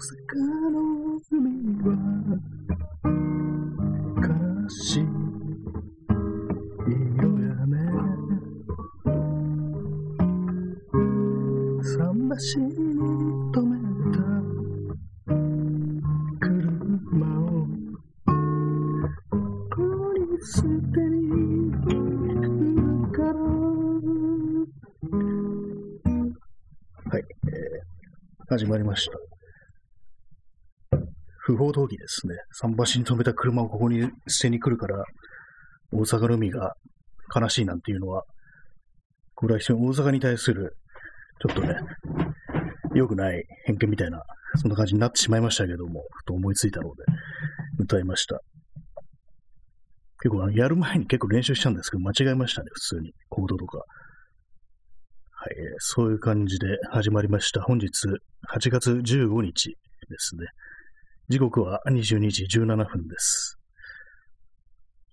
阪の海は悲しい色やね桟橋に止めた車をこり捨てに行くからはい、えー始まりました。不法投棄ですね。桟橋に止めた車をここに捨てに来るから、大阪の海が悲しいなんていうのは、これは非常に大阪に対する、ちょっとね、良くない偏見みたいな、そんな感じになってしまいましたけども、ふと思いついたので、歌いました。結構、やる前に結構練習したんですけど、間違えましたね、普通に。コードとか。はい、そういう感じで始まりました。本日、8月15日ですね。時刻は22時17分です。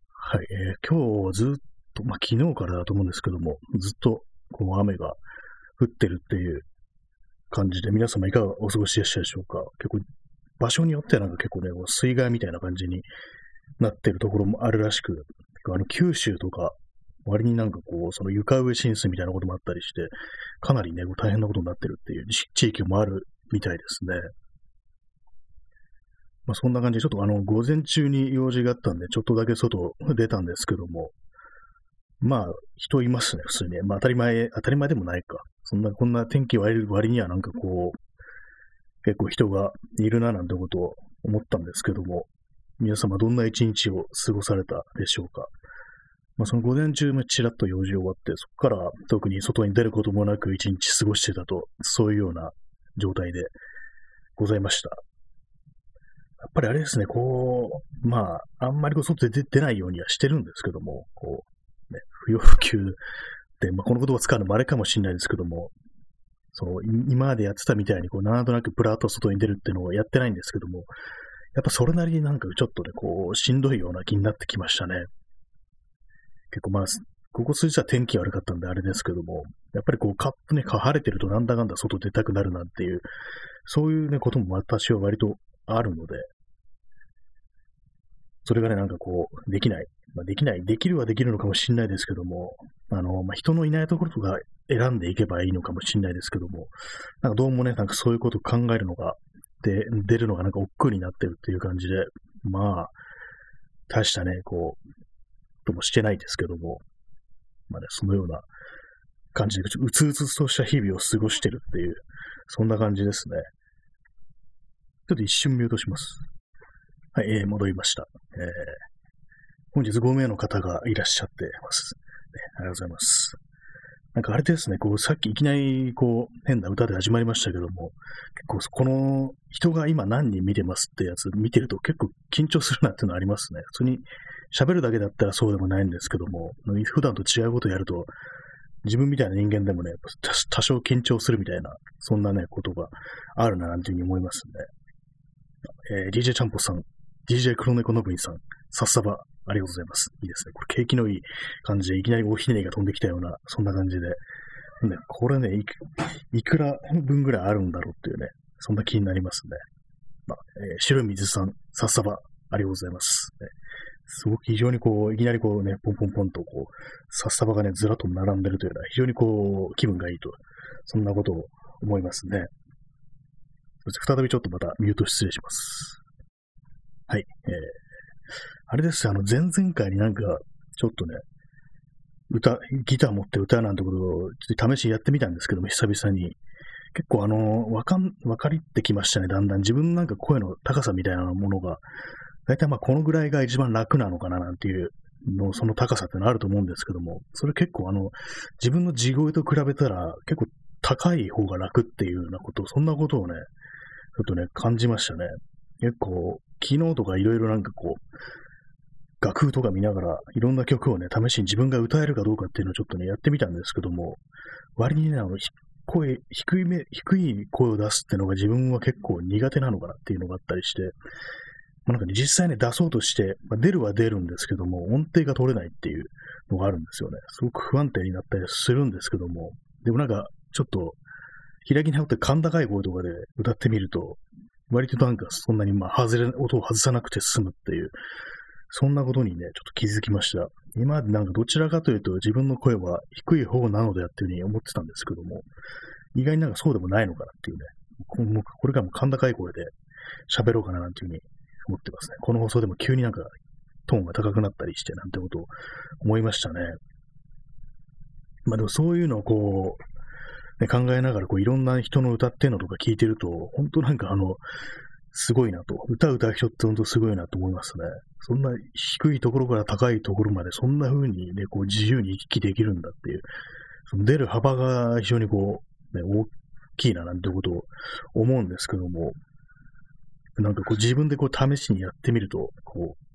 はい、えー今日ずっと、まあ、昨日からだと思うんですけども、ずっとこう雨が降ってるっていう感じで、皆様いかがお過ごしでしたでしょうか？結構、場所によってはなんか結構ね、こう水害みたいな感じになってるところもあるらしく、あの九州とか、割になんかこう、その床上浸水みたいなこともあったりして、かなりね、大変なことになってるっていう地域もあるみたいですね。まあそんな感じで、ちょっとあの、午前中に用事があったんで、ちょっとだけ外出たんですけども、まあ、人いますね、普通に。まあ当たり前、当たり前でもないか。そんな、こんな天気悪い割にはなんかこう、結構人がいるななんてことを思ったんですけども、皆様どんな一日を過ごされたでしょうか。まあ、その午前中もちらっと用事終わって、そこから特に外に出ることもなく一日過ごしてたと、そういうような状態でございました。やっぱりあれですね、こう、まあ、あんまりこう外で出ないようにはしてるんですけども、こう、ね、不要不急って、まあ、この言葉使うのもあれかもしれないですけども、その、今までやってたみたいに、こう、なんとなくプラーっと外に出るっていうのをやってないんですけども、やっぱそれなりになんかちょっとね、こう、しんどいような気になってきましたね。結構まあ、ここ数日は天気悪かったんであれですけども、やっぱりこう、カップね、晴れてるとなんだかんだ外出たくなるなんていう、そういうね、ことも私は割とあるので、それがね、なんかこう、できない。まあ、できない。できるはできるのかもしれないですけども、あの、まあ、人のいないところとか選んでいけばいいのかもしれないですけども、なんかどうもね、なんかそういうことを考えるのが、で、出るのがなんか億劫になってるっていう感じで、まあ、大したね、こう、ともしてないですけども、まあね、そのような感じで、うつうつとした日々を過ごしてるっていう、そんな感じですね。ちょっと一瞬ミュートします。はい、えー戻りました。えー本日5名の方がいらっしゃってます。ねありがとうございます。なんかあれですね、こう、さっきいきなり、こう、変な歌で始まりましたけども、結構、この人が今何人見てますってやつ見てると結構緊張するなっていうのありますね。普通に喋るだけだったらそうでもないんですけども、普段と違うことやると、自分みたいな人間でもね、多多少緊張するみたいな、そんなね、ことがあるな、なんていうふうに思いますね。えー DJ ちゃんぽさん、DJ 黒猫のぶいさん、さっさば、ありがとうございます。いいですね。これ景気のいい感じで、いきなりおひねりが飛んできたような、そんな感じで。ね、これねいく、いくら分ぐらいあるんだろうっていうね、そんな気になりますね。まあ、えー白水さん、さっさば、ありがとうございます。ねすごく非常にこう、いきなりこうね、ポンポンポンとこう、さっさばがね、ずらっと並んでるというのは、非常にこう、気分がいいと、そんなことを思いますね。再びちょっとまたミュート失礼します。はい。えー、あれですよあの、前々回になんか、ちょっとね、歌、ギター持って歌うなんてことを、ちょっと試しやってみたんですけども、久々に。結構あの、わかん、わかりってきましたね、だんだん。自分なんか声の高さみたいなものが、だいたいまあこのぐらいが一番楽なのかななんていうの、その高さっていうのあると思うんですけども、それ結構あの、自分の地声と比べたら結構高い方が楽っていうようなこと、そんなことをね、ちょっとね、感じましたね。結構、昨日とかいろいろなんかこう、楽譜とか見ながら、いろんな曲をね、試しに自分が歌えるかどうかっていうのをちょっとね、やってみたんですけども、割にね、あの、声、低いめ、低い声を出すっていうのが自分は結構苦手なのかなっていうのがあったりして、まあなんかね、実際ね、出そうとして、まあ、出るは出るんですけども、音程が取れないっていうのがあるんですよね。すごく不安定になったりするんですけども、でもなんか、ちょっと、開き直って甲高い声とかで歌ってみると、割となんかそんなにまあ外れ、音を外さなくて済むっていう、そんなことにね、ちょっと気づきました。今までなんかどちらかというと自分の声は低い方なのであっていうふうに思ってたんですけども、意外になんかそうでもないのかなっていうね、もうこれからも甲高い声で喋ろうかななんていうふうに思ってますね。この放送でも急になんかトーンが高くなったりしてなんてことを思いましたね。まあでもそういうのをこう、ね、考えながらこういろんな人の歌っていうのとか聞いてると、本当なんかあの、すごいなと。歌歌う人って本当すごいなと思いますね。そんな低いところから高いところまでそんな風にね、こう自由に行き来できるんだっていう、その出る幅が非常にこう、ね、大きいななんてことを思うんですけども、なんかこう自分でこう試しにやってみると、こう、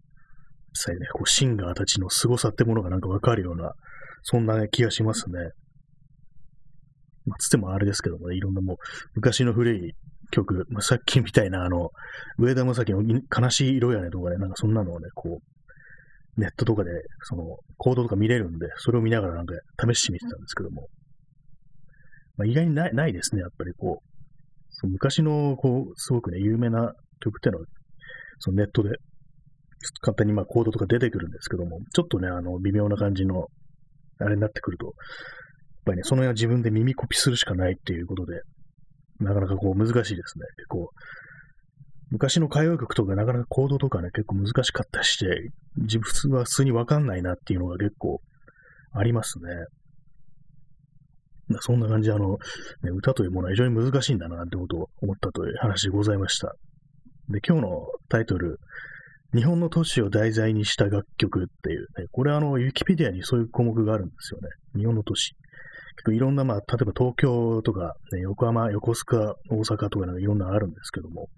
実際ね、こうシンガーたちの凄さってものがなんかわかるような、そんな気がしますね。まあ、つってもあれですけどもね、いろんなもう、昔の古い曲、まあ、さっきみたいなあの、上田正樹の悲しい色やねとかね、なんかそんなのをね、こう、ネットとかで、その、コードとか見れるんで、それを見ながらなんか試してみてたんですけども、まあ、意外にないないですね、やっぱりこう、その昔の、こう、すごくね、有名な曲っていうのは、そのネットで、簡単にまあコードとか出てくるんですけども、ちょっとね、あの、微妙な感じの、あれになってくると、っぱりね、その辺は自分で耳コピするしかないっていうことで、なかなかこう難しいですね。結構、昔の歌謡曲とかなかなかコードとかね、結構難しかったりして、自分は普通にわかんないなっていうのが結構ありますね。そんな感じで、あの、ね、歌というものは非常に難しいんだな、ってことを思ったという話でございました。で、今日のタイトル、日本の都市を題材にした楽曲っていう、ね、これあの、ウィキペディアにそういう項目があるんですよね。日本の都市。結構いろんな、まあ、例えば東京とか、ね、横浜、横須賀、大阪とかなんかいろんなあるんですけども、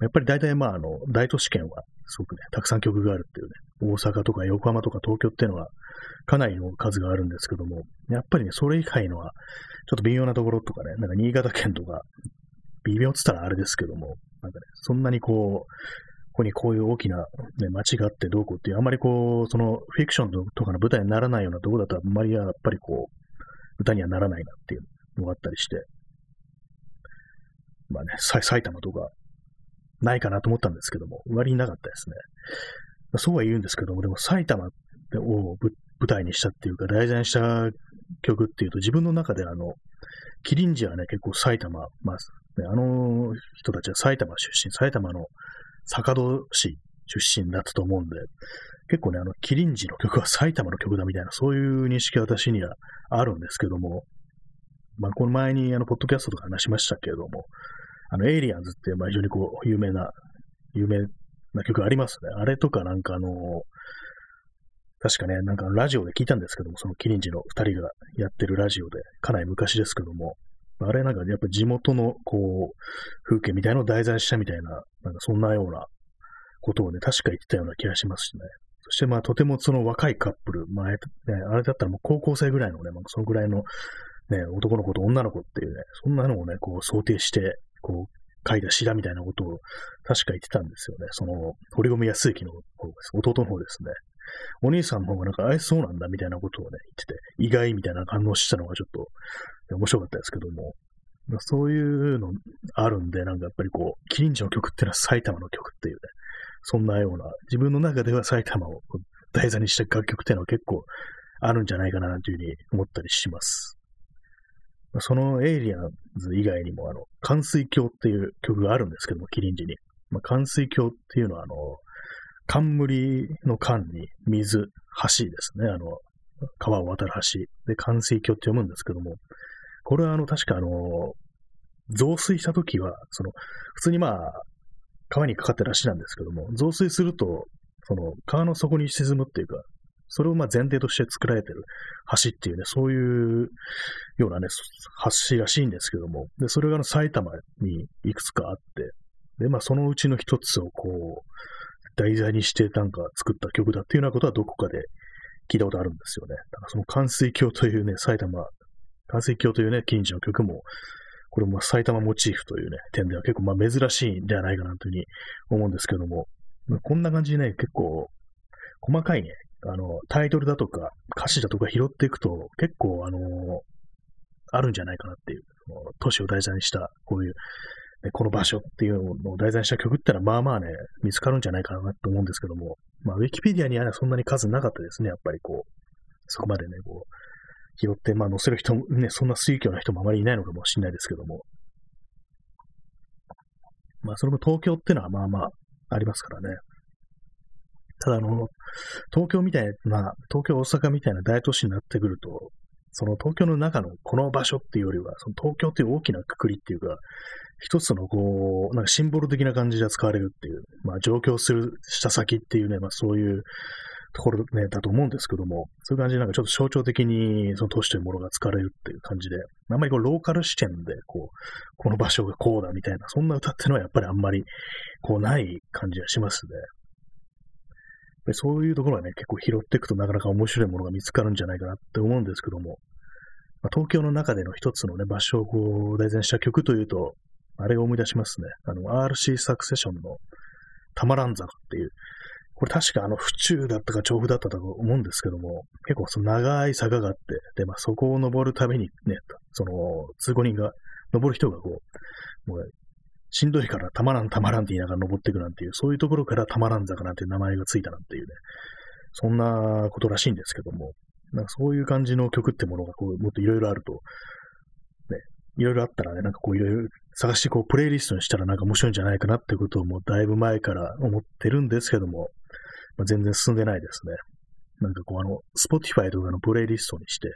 やっぱり大体まあ、あの、大都市圏はすごくね、たくさん曲があるっていうね、大阪とか横浜とか東京っていうのはかなりの数があるんですけども、やっぱりね、それ以外のは、ちょっと微妙なところとかね、なんか新潟県とか、微妙っつったらあれですけども、なんかね、そんなにこう、ここにこういう大きな、ね、街があってどうこうっていう、あまりこう、そのフィクションとかの舞台にならないようなところだと、あんまりやっぱりこう、歌にはならないなっていうのがあったりして、まあね、埼玉とか、ないかなと思ったんですけども、割になかったですね。まあ、そうは言うんですけども、でも埼玉を舞台にしたっていうか、題材にした曲っていうと、自分の中であの、キリンジはね、結構埼玉、まあ、ね、あの人たちは埼玉出身、埼玉の坂戸市出身だったと思うんで、結構ね、あの、キリンジの曲は埼玉の曲だみたいな、そういう認識は私にはあるんですけども、まあ、この前にあの、ポッドキャストとか話しましたけれども、あの、エイリアンズって、まあ、非常にこう、有名な、有名な曲ありますね。あれとかなんかあの、確かね、なんかラジオで聞いたんですけども、そのキリンジの二人がやってるラジオで、かなり昔ですけども、あれなんかやっぱ地元のこう、風景みたいなのを題材したみたいな、なんかそんなようなことをね、確か言ってたような気がしますしね。そしてまあとてもその若いカップル、まあ、ね、あれだったらもう高校生ぐらいのね、まあ、そのぐらいのね、男の子と女の子っていうね、そんなのをね、こう想定して、こう、書いた詩だみたいなことを確か言ってたんですよね。その、堀米康之の方です。弟の方ですね。お兄さんの方がなんか、あれそうなんだみたいなことをね、言ってて、意外みたいな反応したのがちょっと面白かったですけども、そういうのあるんで、なんかやっぱりこう、キリンジの曲っていうのは埼玉の曲っていうね、そんなような、自分の中では埼玉を題材にした楽曲っていうのは結構あるんじゃないかなというふうに思ったりします。そのエイリアンズ以外にも、あの、冠水橋っていう曲があるんですけども、キリンジに。まあ、冠水橋っていうのは、あの、冠の冠に水、橋ですね。あの、川を渡る橋。で、冠水橋って読むんですけども、これはあの、確かあの、増水したときは、その、普通にまあ、川にかかってる橋なんですけども、増水すると、その、川の底に沈むっていうか、それをまあ前提として作られてる橋っていうね、そういうようなね、橋らしいんですけども、で、それが埼玉にいくつかあって、で、まあそのうちの一つをこう、題材にしてなんか作った曲だっていうようなことはどこかで聞いたことあるんですよね。だからその冠水橋というね、埼玉、冠水橋というね、近所の曲も、これも埼玉モチーフというね、点では結構まあ珍しいんではないかなというふうに思うんですけども、こんな感じでね、結構細かいね、あの、タイトルだとか歌詞だとか拾っていくと結構あの、あるんじゃないかなっていう、都市を題材にしたこういうね、この場所っていうのを題材にした曲ってのはまあまあね、見つかるんじゃないかなと思うんですけども、まあ、ウィキペディアには、そんなに数なかったですね、やっぱりこう、そこまでね、こう、拾って、まあ載せる人もね、そんな水教な人もあまりいないのかもしれないですけども、まあそれも東京っていうのはまあまあありますからね。ただあの、東京みたいな、まあ東京、大阪みたいな大都市になってくると、その東京の中のこの場所っていうよりは、その東京っていう大きなくくりっていうか、一つのこう、なんかシンボル的な感じで使われるっていう、まあ上京する、した先っていうね、まあそういうところね、だと思うんですけども、そういう感じでなんかちょっと象徴的にその都市というものが使われるっていう感じで、あんまりこうローカル視点で、こう、この場所がこうだみたいな、そんな歌っていうのはやっぱりあんまりこうない感じがしますね。そういうところはね、結構拾っていくとなかなか面白いものが見つかるんじゃないかなって思うんですけども、まあ、東京の中での一つのね、場所をこう、題材した曲というと、あれが思い出しますね。あの、RC サクセションのたまらん坂っていう、これ確かあの、府中だったか調布だったと思うんですけども、結構その長い坂があって、で、まあそこを登るためにね、その、通行人が、登る人がこう、もうしんどいからたまらんたまらんって言いながら登っていくなんていう、そういうところからたまらん坂なんて名前がついたなんていうね、そんなことらしいんですけども、なんかそういう感じの曲ってものがこう、もっといろいろあると、ね、いろいろあったらね、なんかこういろいろ探してこう、プレイリストにしたらなんか面白いんじゃないかなってことをもうだいぶ前から思ってるんですけども、まあ、全然進んでないですね。なんかこうあの、Spotify とかのプレイリストにして、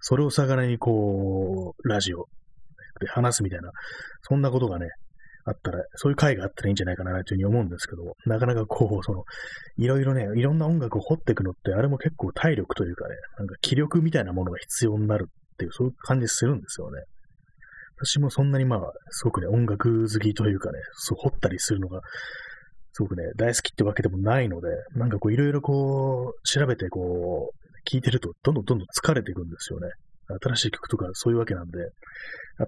それを魚にこう、ラジオで話すみたいな、そんなことがね、あったら、そういう回があったらいいんじゃないかなというふうに思うんですけど、なかなかこう、その、いろいろね、いろんな音楽を掘っていくのって、あれも結構体力というかね、なんか気力みたいなものが必要になるっていう、そういう感じするんですよね。私もそんなにまあ、すごくね、音楽好きというかね、そう掘ったりするのが、すごくね、大好きってわけでもないので、なんかこう、いろいろこう、調べてこう、聞いてると、どんどんどんどん疲れていくんですよね。新しい曲とかそういうわけなんで、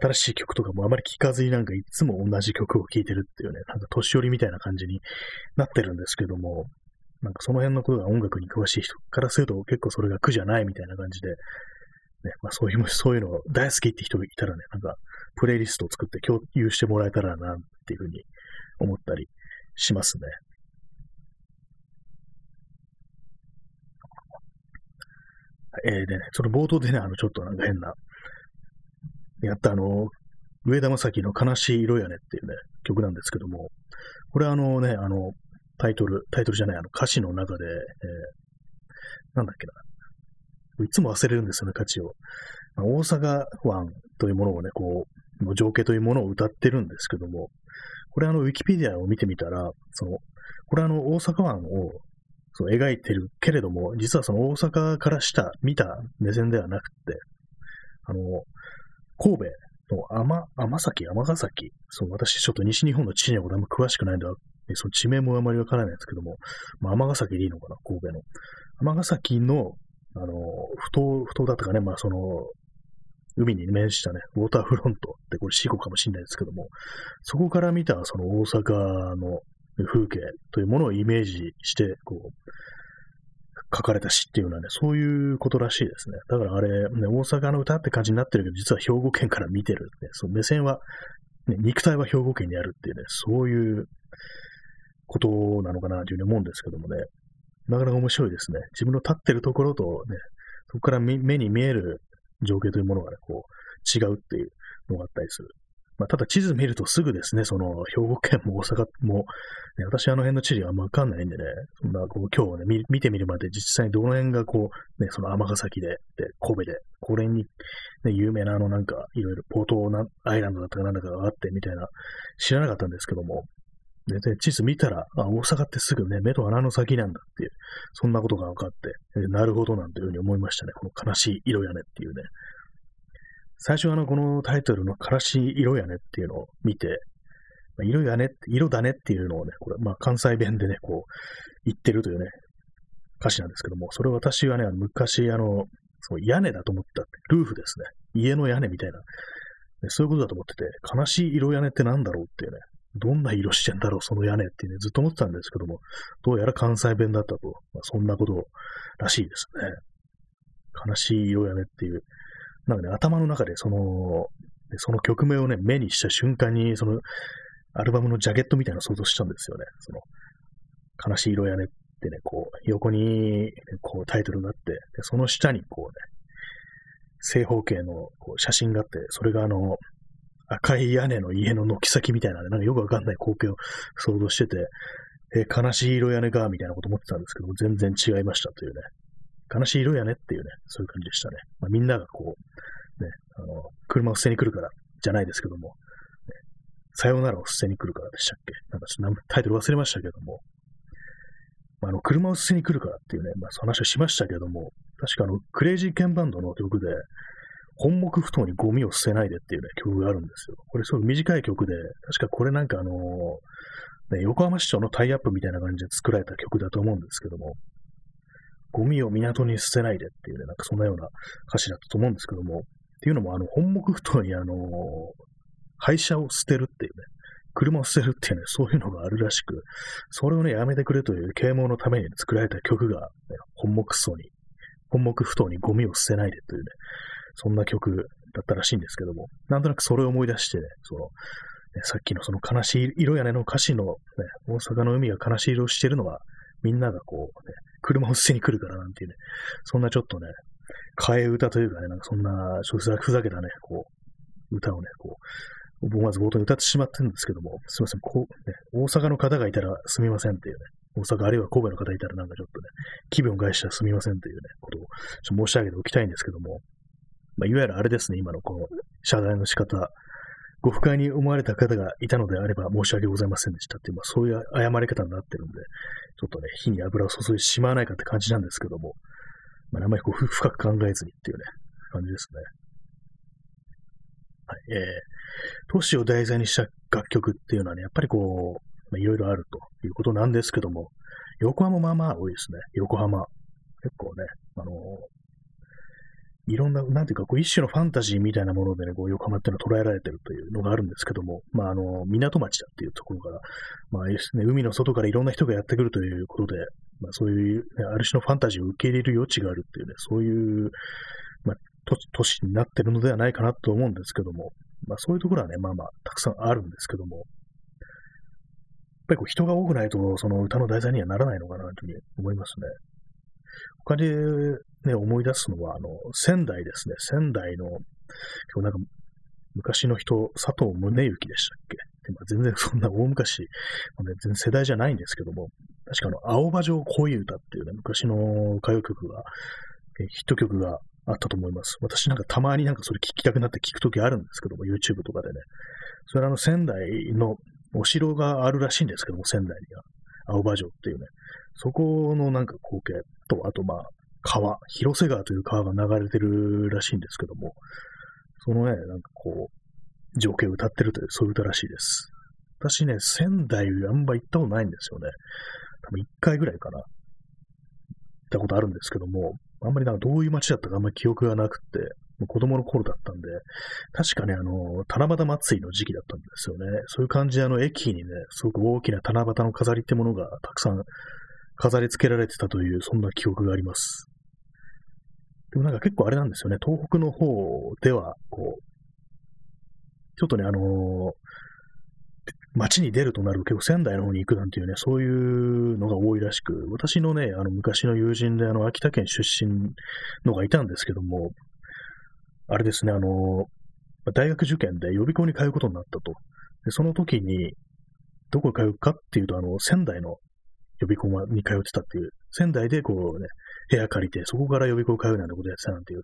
新しい曲とかもあまり聴かずになんかいつも同じ曲を聴いてるっていうね、なんか年寄りみたいな感じになってるんですけども、なんかその辺のことが音楽に詳しい人からすると結構それが苦じゃないみたいな感じで、ね、まあそういう、そういうの大好きって人がいたらね、なんかプレイリストを作って共有してもらえたらなっていうふうに思ったりしますね。えー、でね、その冒頭でね、あの、ちょっとなんか変な、やったあの、上田正樹の悲しい色やねっていうね、曲なんですけども、これあのね、あの、タイトル、タイトルじゃない、あの歌詞の中で、えー、なんだっけな。いつも忘れるんですよね、歌詞を。あ、大阪湾というものをね、こう、の情景というものを歌ってるんですけども、これあの、ウィキペディアを見てみたら、その、これあの、大阪湾をその描いてるけれども、実はその大阪からした見た目線ではなくて、あの、神戸の天、天崎、天崎、そう、私ちょっと西日本の地理のことあんま詳しくないんで、その地名もあまりわからないんですけども、まあ、天崎でいいのかな、神戸の。天崎の、あの、不当、不当だったかね、まあその、海に面したね、ウォーターフロントってこれ死後かもしれないですけども、そこから見たその大阪の風景というものをイメージして、こう、書かれた詩っていうのはね、そういうことらしいですね。だからあれ、ね、大阪の歌って感じになってるけど、実は兵庫県から見てる、ね。その目線は、ね、肉体は兵庫県にあるっていうね、そういうことなのかなというふうに思うんですけどもね、なかなか面白いですね。自分の立ってるところとね、そこから目に見える情景というものがね、こう、違うっていうのがあったりする。まあ、ただ地図見るとすぐですね、その、兵庫県も大阪も、ね、私あの辺の地理はわかんないんでね、そんな、こう、今日ね見、てみるまで実際にどの辺がこう、ね、その尼崎で、で、神戸で、これに、ね、有名なあのなんか、いろいろ、ポートアイランドだったかなんだかがあって、みたいな、知らなかったんですけども、で、で地図見たら、あ、大阪ってすぐね、目と鼻の先なんだっていう、そんなことが分かって、なるほどなんていうふうに思いましたね。この悲しい色やねっていうね。最初あの、このタイトルのからしい色やねっていうのを見て、まあ、色やね、色だねっていうのをね、これ、まあ関西弁でね、こう、言ってるというね、歌詞なんですけども、それ私はね、昔、あの、そう屋根だと思ったって、ルーフですね。家の屋根みたいな、そういうことだと思ってて、悲しい色屋根ってなんだろうっていうね、どんな色してんだろう、その屋根ってね、ずっと思ってたんですけども、どうやら関西弁だったと、まあ、そんなことらしいですね。悲しい色屋根っていう、なんかね、頭の中でその、その曲名をね、目にした瞬間に、その、アルバムのジャケットみたいなのを想像したんですよね。その、悲しい色屋根ってね、こう、横に、こう、タイトルがあって、でその下に、こうね、正方形のこう写真があって、それがあの、赤い屋根の家の軒先みたいな、なんかよくわかんない光景を想像してて、え悲しい色屋根が、みたいなこと思ってたんですけど、全然違いましたというね。悲しい色屋根っていうね、そういう感じでしたね。まあ、みんながこう、ね、あの、車を捨てに来るから、じゃないですけども、ね、さようならを捨てに来るからでしたっけ？なんかちょっとタイトル忘れましたけども、まあ、あの、車を捨てに来るからっていうね、まあ、その話をしましたけども、確かあの、クレイジーケンバンドの曲で、本木不当にゴミを捨てないでっていうね、曲があるんですよ。これすごい短い曲で、確かこれなんかあのね、横浜市長のタイアップみたいな感じで作られた曲だと思うんですけども、ゴミを港に捨てないでっていうね、なんかそんなような歌詞だったと思うんですけども、っていうのも、あの、本木不当にあの、廃車を捨てるっていうね、車を捨てるっていうね、そういうのがあるらしく、それをね、やめてくれという啓蒙のために作られた曲が、ね、本木不当に、本木不当にゴミを捨てないでというね、そんな曲だったらしいんですけども、なんとなくそれを思い出してね、その、ね、さっきのその悲しい色屋根の歌詞の、ね、大阪の海が悲しい色をしてるのは、みんながこう、ね、車を捨てに来るからなんていうね、そんなちょっとね、替え歌というかね、なんかそんな、ふざけたね、こう、歌をね、こう、思わず冒頭に歌ってしまってるんですけども、すいません、こう、ね、大阪の方がいたらすみませんっていうね、大阪あるいは神戸の方いたらなんかちょっとね、気分を害したらすみませんというね、ことをちょっと申し上げておきたいんですけども、まあ、いわゆるあれですね、今のこの謝罪の仕方、ご不快に思われた方がいたのであれば申し訳ございませんでしたっていう、まあ、そういう謝り方になってるんで、ちょっとね、火に油を注いでしまわないかって感じなんですけども、まあ、あまりこう深く考えずにっていうね、感じですね。はい、えー、都市を題材にした楽曲っていうのはね、やっぱりこう、まあ、いろいろあるということなんですけども、横浜もまあまあ多いですね。横浜。結構ね、あのー、いろんな、なんていうか、こう一種のファンタジーみたいなものでね、こう横浜っていうのは捉えられてるというのがあるんですけども、まあ、あの、港町だっていうところから、まあ、ね、海の外からいろんな人がやってくるということで、まあ、そういう、ね、ある種のファンタジーを受け入れる余地があるっていうね、そういう、まあ、都市になってるのではないかなと思うんですけども、まあ、そういうところはね、まあまあ、たくさんあるんですけども、やっぱりこう人が多くないと、その歌の題材にはならないのかなというふうに思いますね。他でね、思い出すのは、あの、仙台ですね。仙台の、今日なんか、昔の人、佐藤宗行でしたっけ？で、まあ、全然そんな大昔、まあね、全然世代じゃないんですけども、確かあの、青葉城恋歌っていうね、昔の歌謡曲が、ヒット曲があったと思います。私なんかたまになんかそれ聞きたくなって聞くときあるんですけども、YouTube とかでね。それあの仙台のお城があるらしいんですけども、仙台には。青葉城っていうね。そこのなんか光景と、あとまあ、川、広瀬川という川が流れてるらしいんですけども、そのね、なんかこう、情景を歌ってるという、そういう歌らしいです。私ね、仙台あんま行ったことないんですよね。多分一回ぐらいかな。行ったことあるんですけども、あんまりなんかどういう街だったかあんまり記憶がなくて、子供の頃だったんで、確かね、あの、七夕祭りの時期だったんですよね。そういう感じで、あの、駅にね、すごく大きな七夕の飾りってものがたくさん飾り付けられてたという、そんな記憶があります。でもなんか結構あれなんですよね。東北の方では、こう、ちょっとね、あのー、街に出るとなると結構仙台の方に行くなんていうね、そういうのが多いらしく、私のね、あの昔の友人であの秋田県出身のがいたんですけども、あれですね、あの、大学受験で予備校に通うことになったと。でその時に、どこに通うかっていうと、あの、仙台の予備校に通ってたっていう、仙台でこうね、部屋借りて、そこから予備校通うなんてことやってたなんていう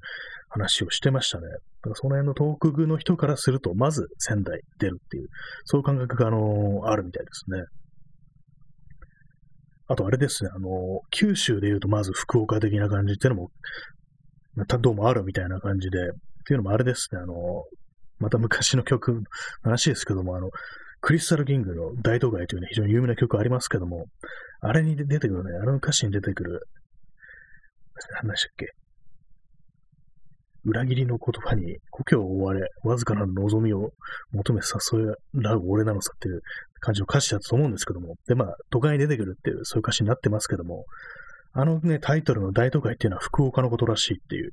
話をしてましたね。だからその辺の東北の人からすると、まず仙台出るっていう、そういう感覚が、あのあるみたいですね。あとあれですね、あの九州で言うとまず福岡的な感じっていうのも、どうもあるみたいな感じで、っていうのもあれですね、あのまた昔の曲の話ですけども、あの、クリスタルキングの大都会というね、非常に有名な曲ありますけども、あれに出てくるね、あの歌詞に出てくる、何でしたっけ？裏切りの言葉に故郷を追われ、わずかな望みを求め誘いらう俺なのさっていう感じの歌詞だと思うんですけども、で、まあ、都会に出てくるっていう、そういう歌詞になってますけども、あのね、タイトルの大都会っていうのは福岡のことらしいっていう、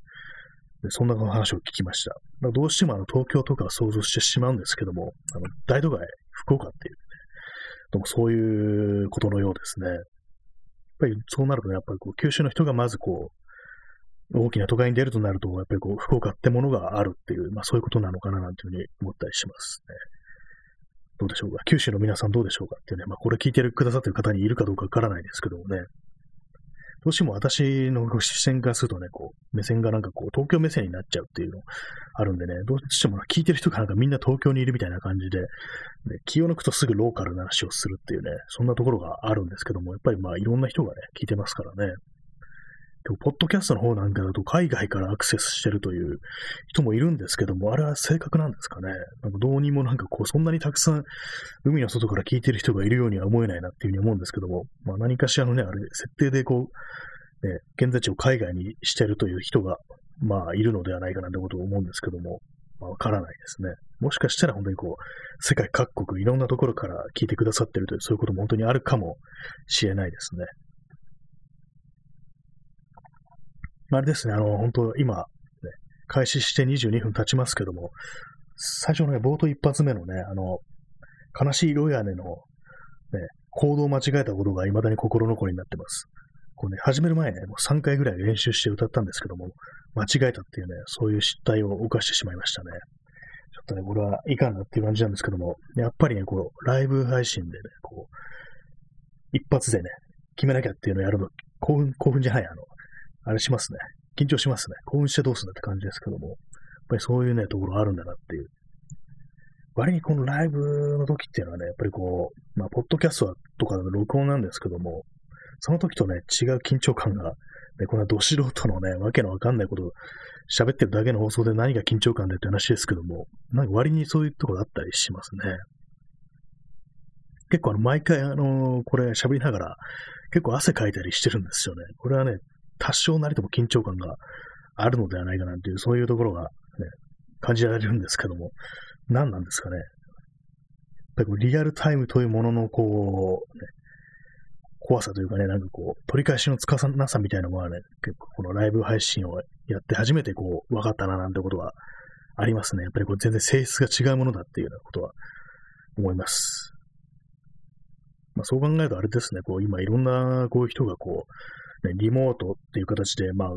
そんな話を聞きました。まあ、どうしてもあの東京とか想像してしまうんですけども、あの大都会、福岡っていう、ね、でもそういうことのようですね。やっぱりそうなると、ね、やっぱりこう九州の人がまずこう、大きな都会に出るとなると、やっぱりこう、福岡ってものがあるっていう、まあそういうことなのかななんていうふうに思ったりしますね。どうでしょうか？九州の皆さんどうでしょうかっていうね、まあこれ聞いてくださってる方にいるかどうかわからないですけどもね、どうしても私のご視線からするとね、こう、目線がなんかこう、東京目線になっちゃうっていうのあるんでね、どうしても聞いてる人がなんかみんな東京にいるみたいな感じで、ね、気を抜くとすぐローカルな話をするっていうね、そんなところがあるんですけども、やっぱりまあいろんな人がね、聞いてますからね。ポッドキャストの方なんかだと海外からアクセスしてるという人もいるんですけども、あれは正確なんですかね？なんかどうにもなんかこう、そんなにたくさん海の外から聞いてる人がいるようには思えないなっていうふうに思うんですけども、まあ何かしらのね、あれ、設定でこう、ね、現在地を海外にしてるという人が、まあいるのではないかなってことを思うんですけども、まあわからないですね。もしかしたら本当にこう、世界各国いろんなところから聞いてくださってるという、そういうことも本当にあるかもしれないですね。あれですね、あの、本当今、ね、開始して22分経ちますけども、最初のね、冒頭一発目のね、あの、悲しい色屋根の、ね、行動を間違えたことが未だに心残りになってます。こうね、始める前ね、もう3回ぐらい練習して歌ったんですけども、間違えたっていうね、そういう失態を犯してしまいましたね。ちょっとね、これはいかんなっていう感じなんですけども、やっぱりね、こう、ライブ配信でね、こう、一発でね、決めなきゃっていうのをやるの、興奮、興奮じゃない、あの、あれしますね。緊張しますね。興奮してどうすんだって感じですけども、やっぱりそういうね、ところあるんだなっていう。割にこのライブの時っていうのはね、やっぱりこう、まあ、ポッドキャストとかの録音なんですけども、その時とね、違う緊張感が、ね、こんなど素人のね、わけのわかんないことを喋ってるだけの放送で何が緊張感でって話ですけども、なんか割にそういうところあったりしますね。結構あの、毎回あの、これ喋りながら、結構汗かいたりしてるんですよね。これはね、多少なりとも緊張感があるのではないかなっていう、そういうところが、ね、感じられるんですけども、何なんですかね。やっぱりこうリアルタイムというものの、こう、ね、怖さというかね、なんかこう、取り返しのつかさなさみたいなのはね、結構このライブ配信をやって初めてこう、分かったななんてことはありますね。やっぱりこう、全然性質が違うものだっていうようなことは思います。まあ、そう考えるとあれですね、こう今いろんなこういう人がこう、ね、リモートっていう形で、まあ、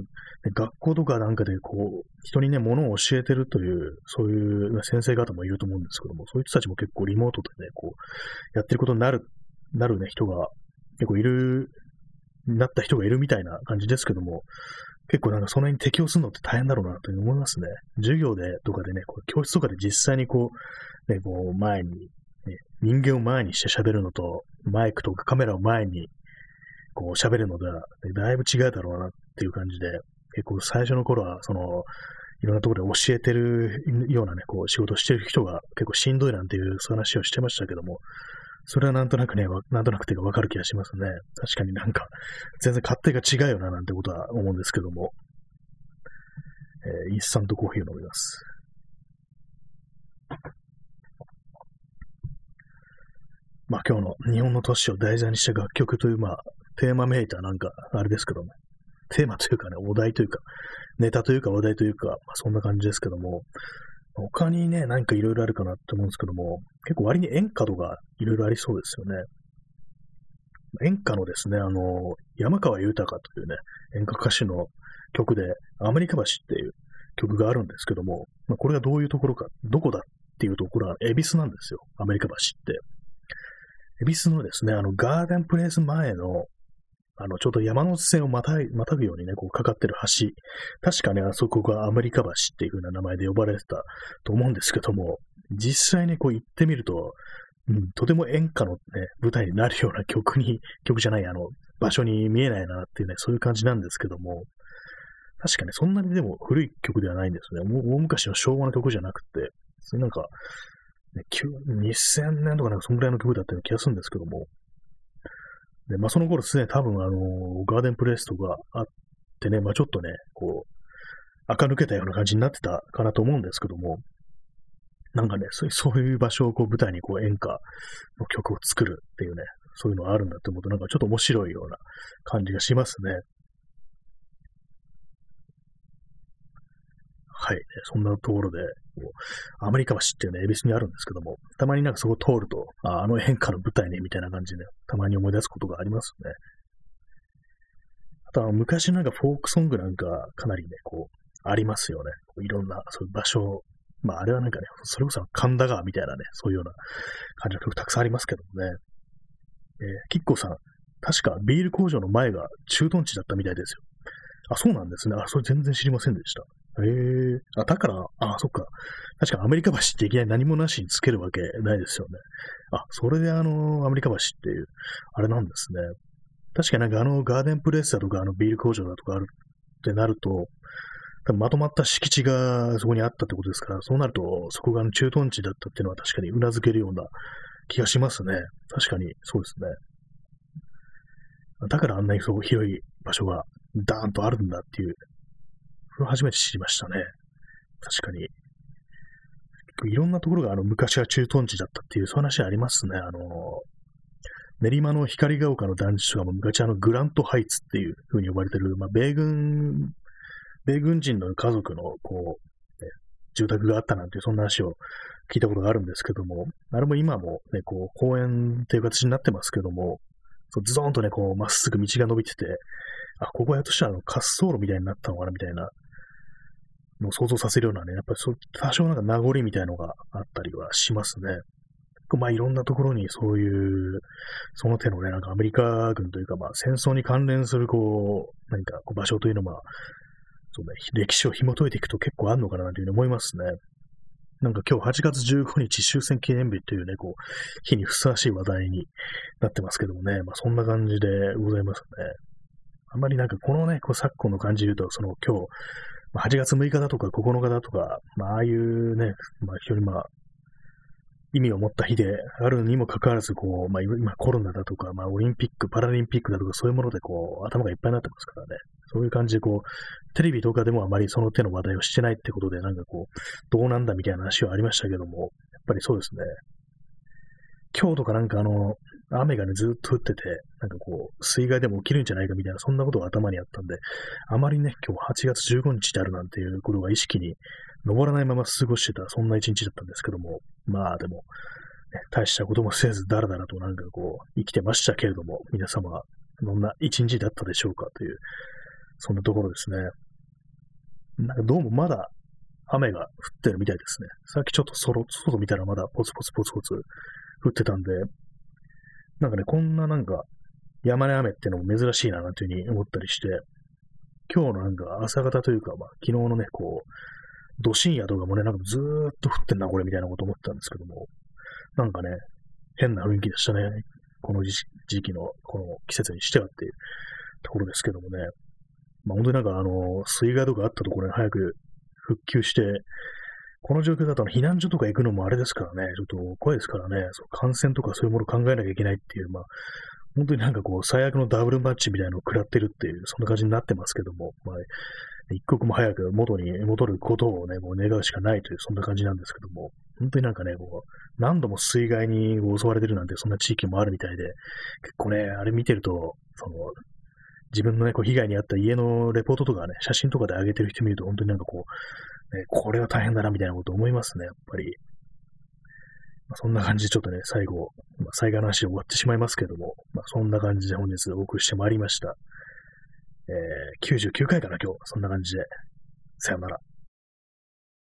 学校とかなんかでこう、人にね、ものを教えてるという、そういう先生方もいると思うんですけども、そういう人たちも結構リモートでね、こう、やってることになる、なるね、人が結構いる、なった人がいるみたいな感じですけども、結構なんかその辺に適応するのって大変だろうなと思いますね。授業でとかでね、こう教室とかで実際にこう、ね、こう前にね、人間を前にして喋るのと、マイクとかカメラを前にこう喋るのでは、だいぶ違うだろうなっていう感じで、結構最初の頃は、その、いろんなところで教えてるようなね、こう仕事してる人が結構しんどいなんていうそういう話をしてましたけども、それはなんとなくね、なんとなくていうかわかる気がしますね。確かになんか、全然勝手が違うよななんてことは思うんですけども、えー、インスタントコーヒーを飲みます。まあ今日の日本の都市を題材にした楽曲という、まあ、テーマメーターなんか、あれですけども、テーマというかね、お題というか、ネタというか話題というか、まあ、そんな感じですけども、他にね、何かいろいろあるかなって思うんですけども、結構割に演歌とかいろいろありそうですよね。演歌のですね、あの、山川豊というね、演歌歌手の曲で、アメリカ橋っていう曲があるんですけども、まあ、これがどういうところか、どこだっていうところは、恵比寿なんですよ、アメリカ橋って。恵比寿のですね、あの、ガーデンプレイス前の、あの、ちょうど山手線をまたまたぐようにね、こうかかってる橋。確かね、あそこがアメリカ橋っていう風な名前で呼ばれてたと思うんですけども、実際にこう行ってみると、うん、とても演歌のね、舞台になるような曲に、曲じゃない、あの、場所に見えないなっていうね、そういう感じなんですけども、確かにそんなにでも古い曲ではないんですね。大昔の昭和の曲じゃなくて、なんか、2000年とかなんかそんぐらいの曲だったような気がするんですけども、で、まあその頃ですね、多分あの、ガーデンプレイスとかあってね、まあちょっとね、こう、垢抜けたような感じになってたかなと思うんですけども、なんかね、そういう場所をこう舞台にこう演歌の曲を作るっていうね、そういうのがあるんだって思うと、なんかちょっと面白いような感じがしますね。はい、そんなところで、アメリカ橋っていうね、恵比寿にあるんですけども、たまになんかそこ通ると、ああの変化の舞台ね、みたいな感じで、たまに思い出すことがありますね。あとは昔なんかフォークソングなんかかなりね、こう、ありますよね。いろんな、そういう場所、まああれはなんかね、それこそ神田川みたいなね、そういうような感じの曲たくさんありますけどもね。えー、キッコさん、確かビール工場の前が駐屯地だったみたいですよ。あ、そうなんですね。あ、それ全然知りませんでした。へえ。あ、だから、あ、そっか。確かアメリカ橋っていきなり何もなしにつけるわけないですよね。あ、それであの、アメリカ橋っていう、あれなんですね。確かになんかあのガーデンプレッサーとかあのビール工場だとかあるってなると、多分まとまった敷地がそこにあったってことですから、そうなると、そこがあの駐屯地だったっていうのは確かに頷けるような気がしますね。確かに、そうですね。だからあんなにそう広い場所がダーンとあるんだっていう、それ初めて知りましたね。確かに。いろんなところがあの昔は駐屯地だったっていう、そういう話ありますね。あの、練馬の光が丘の団地とかも昔あのグラントハイツっていう風に呼ばれてる、まあ、米軍、米軍人の家族のこう、ね、住宅があったなんていう、そんな話を聞いたことがあるんですけども、あれも今もね、こう、公園っていう形になってますけども、そうズドーンとね、こう、まっすぐ道が伸びてて、あ、ここはやっとしたら滑走路みたいになったのかな、みたいなのを想像させるようなね、やっぱりそう、多少なんか名残みたいのがあったりはしますね。まあいろんなところにそういう、その手のね、なんかアメリカ軍というか、まあ戦争に関連するこう、何かこう場所というのは、そうね、歴史を紐解いていくと結構あるのかなというふうに思いますね。なんか今日8月15日終戦記念日というね、こう、日にふさわしい話題になってますけどもね、まあそんな感じでございますね。あんまりなんかこのね、こう昨今の感じで言うと、その今日、まあ、8月6日だとか9日だとか、まあああいうね、まあ非常にまあ意味を持った日であるにもかかわらず、こう、まあ、今コロナだとか、まあ、オリンピック、パラリンピックだとか、そういうもので、こう、頭がいっぱいになってますからね。そういう感じで、こう、テレビとかでもあまりその手の話題をしてないってことで、なんかこう、どうなんだみたいな話はありましたけども、やっぱりそうですね。今日とかなんかあの、雨がね、ずっと降ってて、なんかこう、水害でも起きるんじゃないかみたいな、そんなことが頭にあったんで、あまりね、今日8月15日であるなんていうことが意識に登らないまま過ごしてた、そんな一日だったんですけども、まあでも、ね、大したこともせず、だらだらとなんかこう、生きてましたけれども、皆様、どんな一日だったでしょうかという、そんなところですね。なんかどうもまだ雨が降ってるみたいですね。さっきちょっとそろ、外見たらまだポツポツポツポツ降ってたんで、なんかね、こんななんか山根雨っていうのも珍しいななんていうふうに思ったりして、今日のなんか朝方というか、まあ昨日のね、こう、ど深夜とかもね、なんかずーっと降ってんな、これみたいなこと思ったんですけども、なんかね、変な雰囲気でしたね。この時期の、この季節にしてはっていうところですけどもね。まあ本当になんかあの、水害とかあったところに早く復旧して、この状況だと避難所とか行くのもあれですからね、ちょっと怖いですからね、そう感染とかそういうものを考えなきゃいけないっていう、まあ、本当になんかこう、最悪のダブルマッチみたいなのを食らってるっていう、そんな感じになってますけども、まあ、一刻も早く元に戻ることをね、こう願うしかないという、そんな感じなんですけども、本当になんかね、こう、何度も水害に襲われてるなんて、そんな地域もあるみたいで、結構ね、あれ見てると、その、自分のね、こう被害に遭った家のレポートとかね、写真とかで上げてる人見ると、本当になんかこう、ね、これは大変だな、みたいなこと思いますね、やっぱり。まあ、そんな感じでちょっとね、最後、まあ、災害の話で終わってしまいますけども、まあ、そんな感じで本日お送りしてまいりました。えー、99回かな、今日。そんな感じで。さよなら。